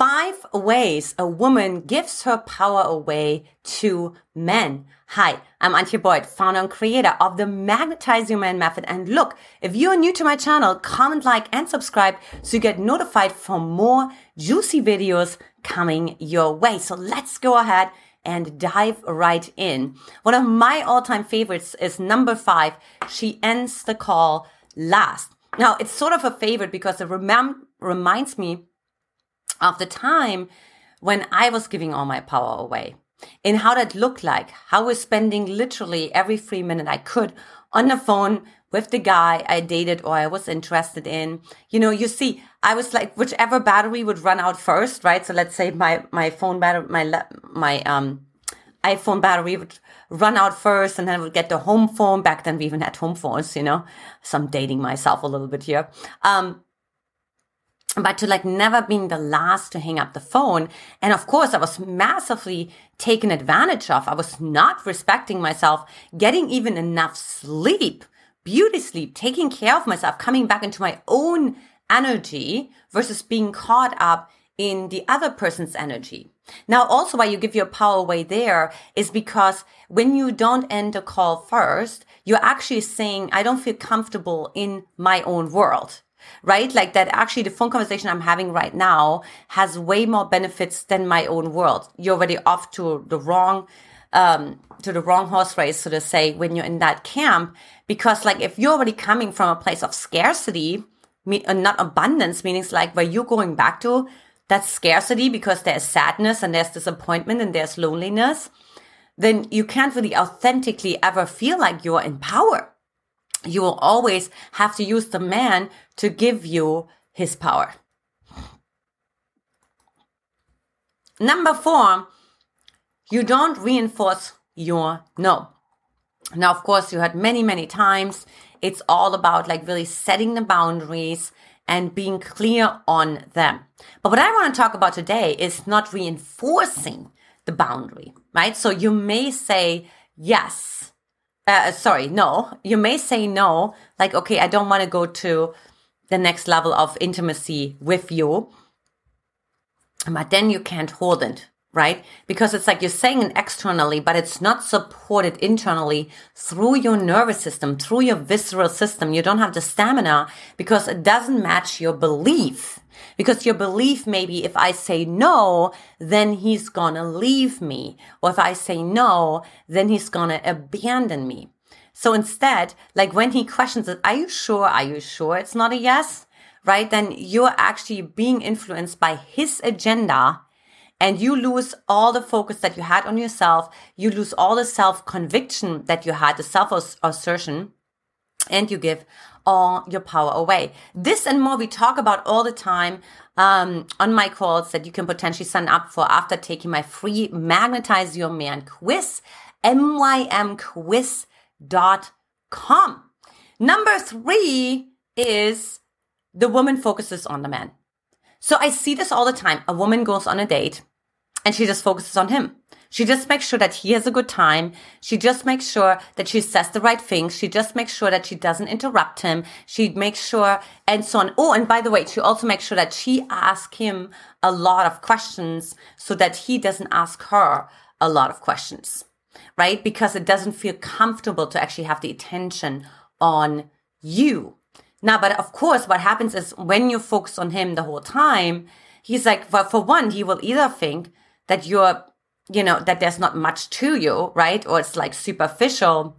Five ways a woman gives her power away to men. Hi, I'm Antia Boyd, founder and creator of the Magnetize Your Man Method. And look, if you're new to my channel, comment, like, and subscribe so you get notified for more juicy videos coming your way. So let's go ahead and dive right in. One of my all-time favorites is number five. She ends the call last. Now, it's sort of a favorite because it remem- reminds me of the time when I was giving all my power away and how that looked like, how was spending literally every free minute I could on the phone with the guy I dated or I was interested in. You know, you see, I was like, whichever battery would run out first, right? So let's say my, my phone battery, my, my, um, iPhone battery would run out first and then I would get the home phone. Back then we even had home phones, you know, so I'm dating myself a little bit here. Um, but to like never being the last to hang up the phone. And of course, I was massively taken advantage of. I was not respecting myself, getting even enough sleep, beauty sleep, taking care of myself, coming back into my own energy versus being caught up in the other person's energy. Now, also why you give your power away there is because when you don't end a call first, you're actually saying, I don't feel comfortable in my own world right? Like that actually the phone conversation I'm having right now has way more benefits than my own world. You're already off to the wrong, um, to the wrong horse race, so to say, when you're in that camp. Because like if you're already coming from a place of scarcity, me, uh, not abundance, meaning like where you're going back to, that scarcity because there's sadness and there's disappointment and there's loneliness, then you can't really authentically ever feel like you're in power you will always have to use the man to give you his power. Number four, you don't reinforce your no. Now, of course, you heard many, many times. It's all about like really setting the boundaries and being clear on them. But what I want to talk about today is not reinforcing the boundary, right? So you may say, yes, uh, sorry, no, you may say no, like, okay, I don't want to go to the next level of intimacy with you. But then you can't hold it, right? Because it's like you're saying it externally, but it's not supported internally through your nervous system, through your visceral system. You don't have the stamina because it doesn't match your belief. Because your belief maybe if I say no, then he's gonna leave me. Or if I say no, then he's gonna abandon me. So instead, like when he questions it, are you sure? Are you sure it's not a yes? Right? Then you're actually being influenced by his agenda and you lose all the focus that you had on yourself. You lose all the self conviction that you had, the self assertion, and you give all your power away. This and more we talk about all the time um, on my calls that you can potentially sign up for after taking my free Magnetize Your Man quiz, mymquiz.com. Number three is the woman focuses on the man. So I see this all the time. A woman goes on a date and she just focuses on him. She just makes sure that he has a good time. She just makes sure that she says the right things. She just makes sure that she doesn't interrupt him. She makes sure and so on. Oh, and by the way, she also makes sure that she asks him a lot of questions so that he doesn't ask her a lot of questions, right? Because it doesn't feel comfortable to actually have the attention on you. Now, but of course, what happens is when you focus on him the whole time, he's like, well, for one, he will either think that you're you know, that there's not much to you, right? Or it's like superficial,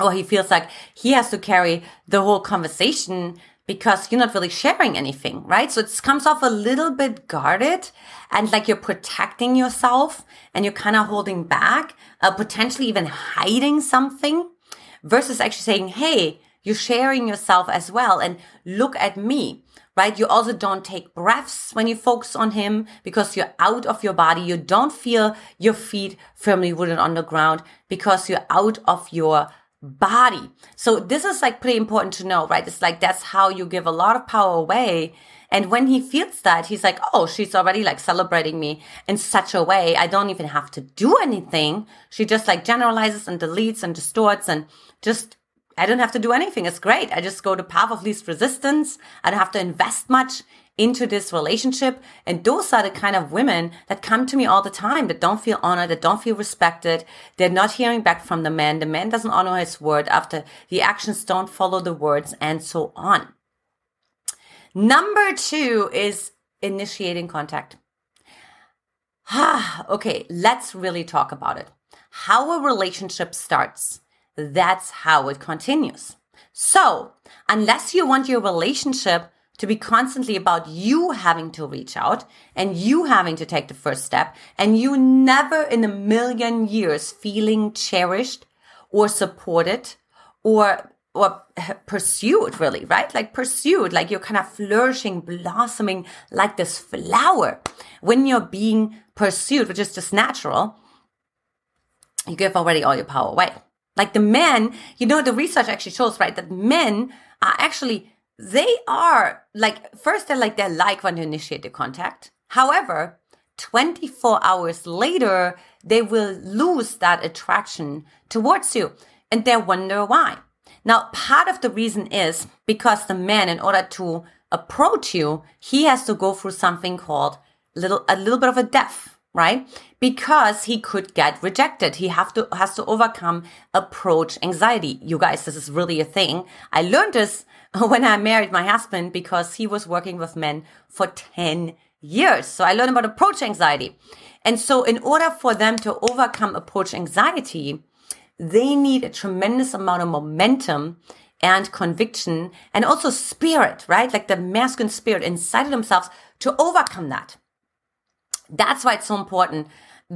or he feels like he has to carry the whole conversation because you're not really sharing anything, right? So it comes off a little bit guarded and like you're protecting yourself and you're kind of holding back, uh, potentially even hiding something versus actually saying, Hey, you're sharing yourself as well. And look at me right? You also don't take breaths when you focus on him because you're out of your body. You don't feel your feet firmly rooted on the ground because you're out of your body. So this is like pretty important to know, right? It's like that's how you give a lot of power away. And when he feels that, he's like, oh, she's already like celebrating me in such a way. I don't even have to do anything. She just like generalizes and deletes and distorts and just I don't have to do anything. It's great. I just go to path of least resistance. I don't have to invest much into this relationship. And those are the kind of women that come to me all the time that don't feel honored, that don't feel respected. They're not hearing back from the man. The man doesn't honor his word after the actions don't follow the words and so on. Number two is initiating contact. Okay, let's really talk about it. How a relationship starts, that's how it continues. So, unless you want your relationship to be constantly about you having to reach out and you having to take the first step and you never in a million years feeling cherished or supported or or pursued really right? Like pursued like you're kind of flourishing blossoming like this flower. When you're being pursued which is just natural you give already all your power away like the men you know the research actually shows right that men are actually they are like first they're like they like when you initiate the contact. However 24 hours later they will lose that attraction towards you and they wonder why. Now part of the reason is because the man in order to approach you he has to go through something called little a little bit of a death right because he could get rejected he have to has to overcome approach anxiety you guys this is really a thing i learned this when I married my husband because he was working with men for 10 years. So I learned about approach anxiety. And so in order for them to overcome approach anxiety, they need a tremendous amount of momentum and conviction and also spirit, right? Like the masculine spirit inside of themselves to overcome that. That's why it's so important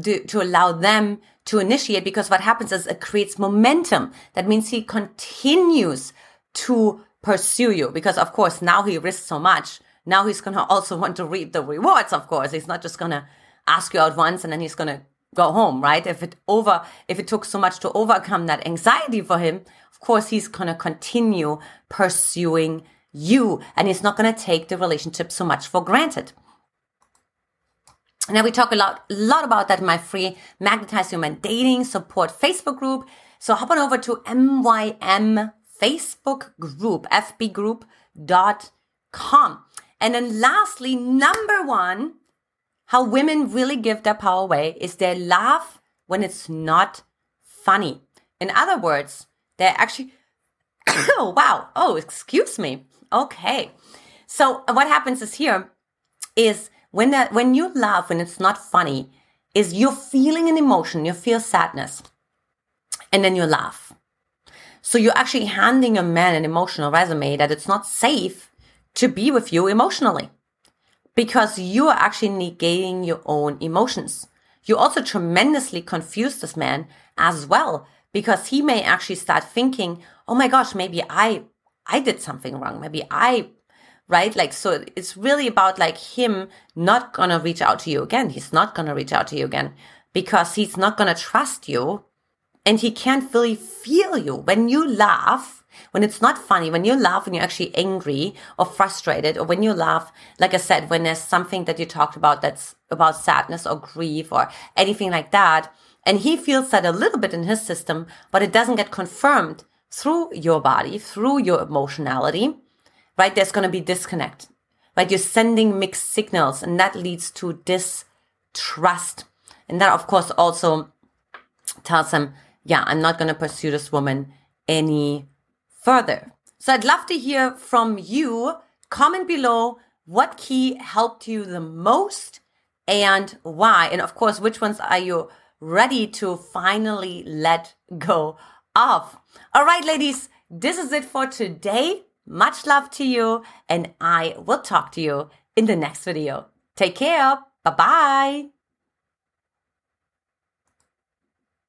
to, to allow them to initiate because what happens is it creates momentum. That means he continues to pursue you because of course now he risks so much. Now he's gonna also want to reap the rewards of course. He's not just gonna ask you out once and then he's gonna go home right? If it over if it took so much to overcome that anxiety for him of course he's gonna continue pursuing you and he's not gonna take the relationship so much for granted now we talk a lot, a lot about that in my free Magnetize Your Man Dating Support Facebook group. So hop on over to MYM Facebook group, fbgroup.com. And then lastly, number one, how women really give their power away is they laugh when it's not funny. In other words, they're actually, oh, wow. Oh, excuse me. Okay. So what happens is here is when that, when you laugh when it's not funny, is you're feeling an emotion, you feel sadness, and then you laugh. So you're actually handing a man an emotional resume that it's not safe to be with you emotionally because you are actually negating your own emotions. You also tremendously confuse this man as well because he may actually start thinking, oh my gosh, maybe I, I did something wrong. Maybe I, right? Like, so it's really about like him not gonna reach out to you again. He's not gonna reach out to you again because he's not gonna trust you and he can't really feel you. When you laugh, when it's not funny, when you laugh when you're actually angry or frustrated, or when you laugh, like I said, when there's something that you talked about that's about sadness or grief or anything like that, and he feels that a little bit in his system, but it doesn't get confirmed through your body, through your emotionality, right? There's going to be disconnect, right? You're sending mixed signals and that leads to distrust. And that, of course, also tells him yeah, I'm not going to pursue this woman any further. So I'd love to hear from you. Comment below what key helped you the most and why. And of course, which ones are you ready to finally let go of? All right, ladies, this is it for today. Much love to you, and I will talk to you in the next video. Take care. Bye bye.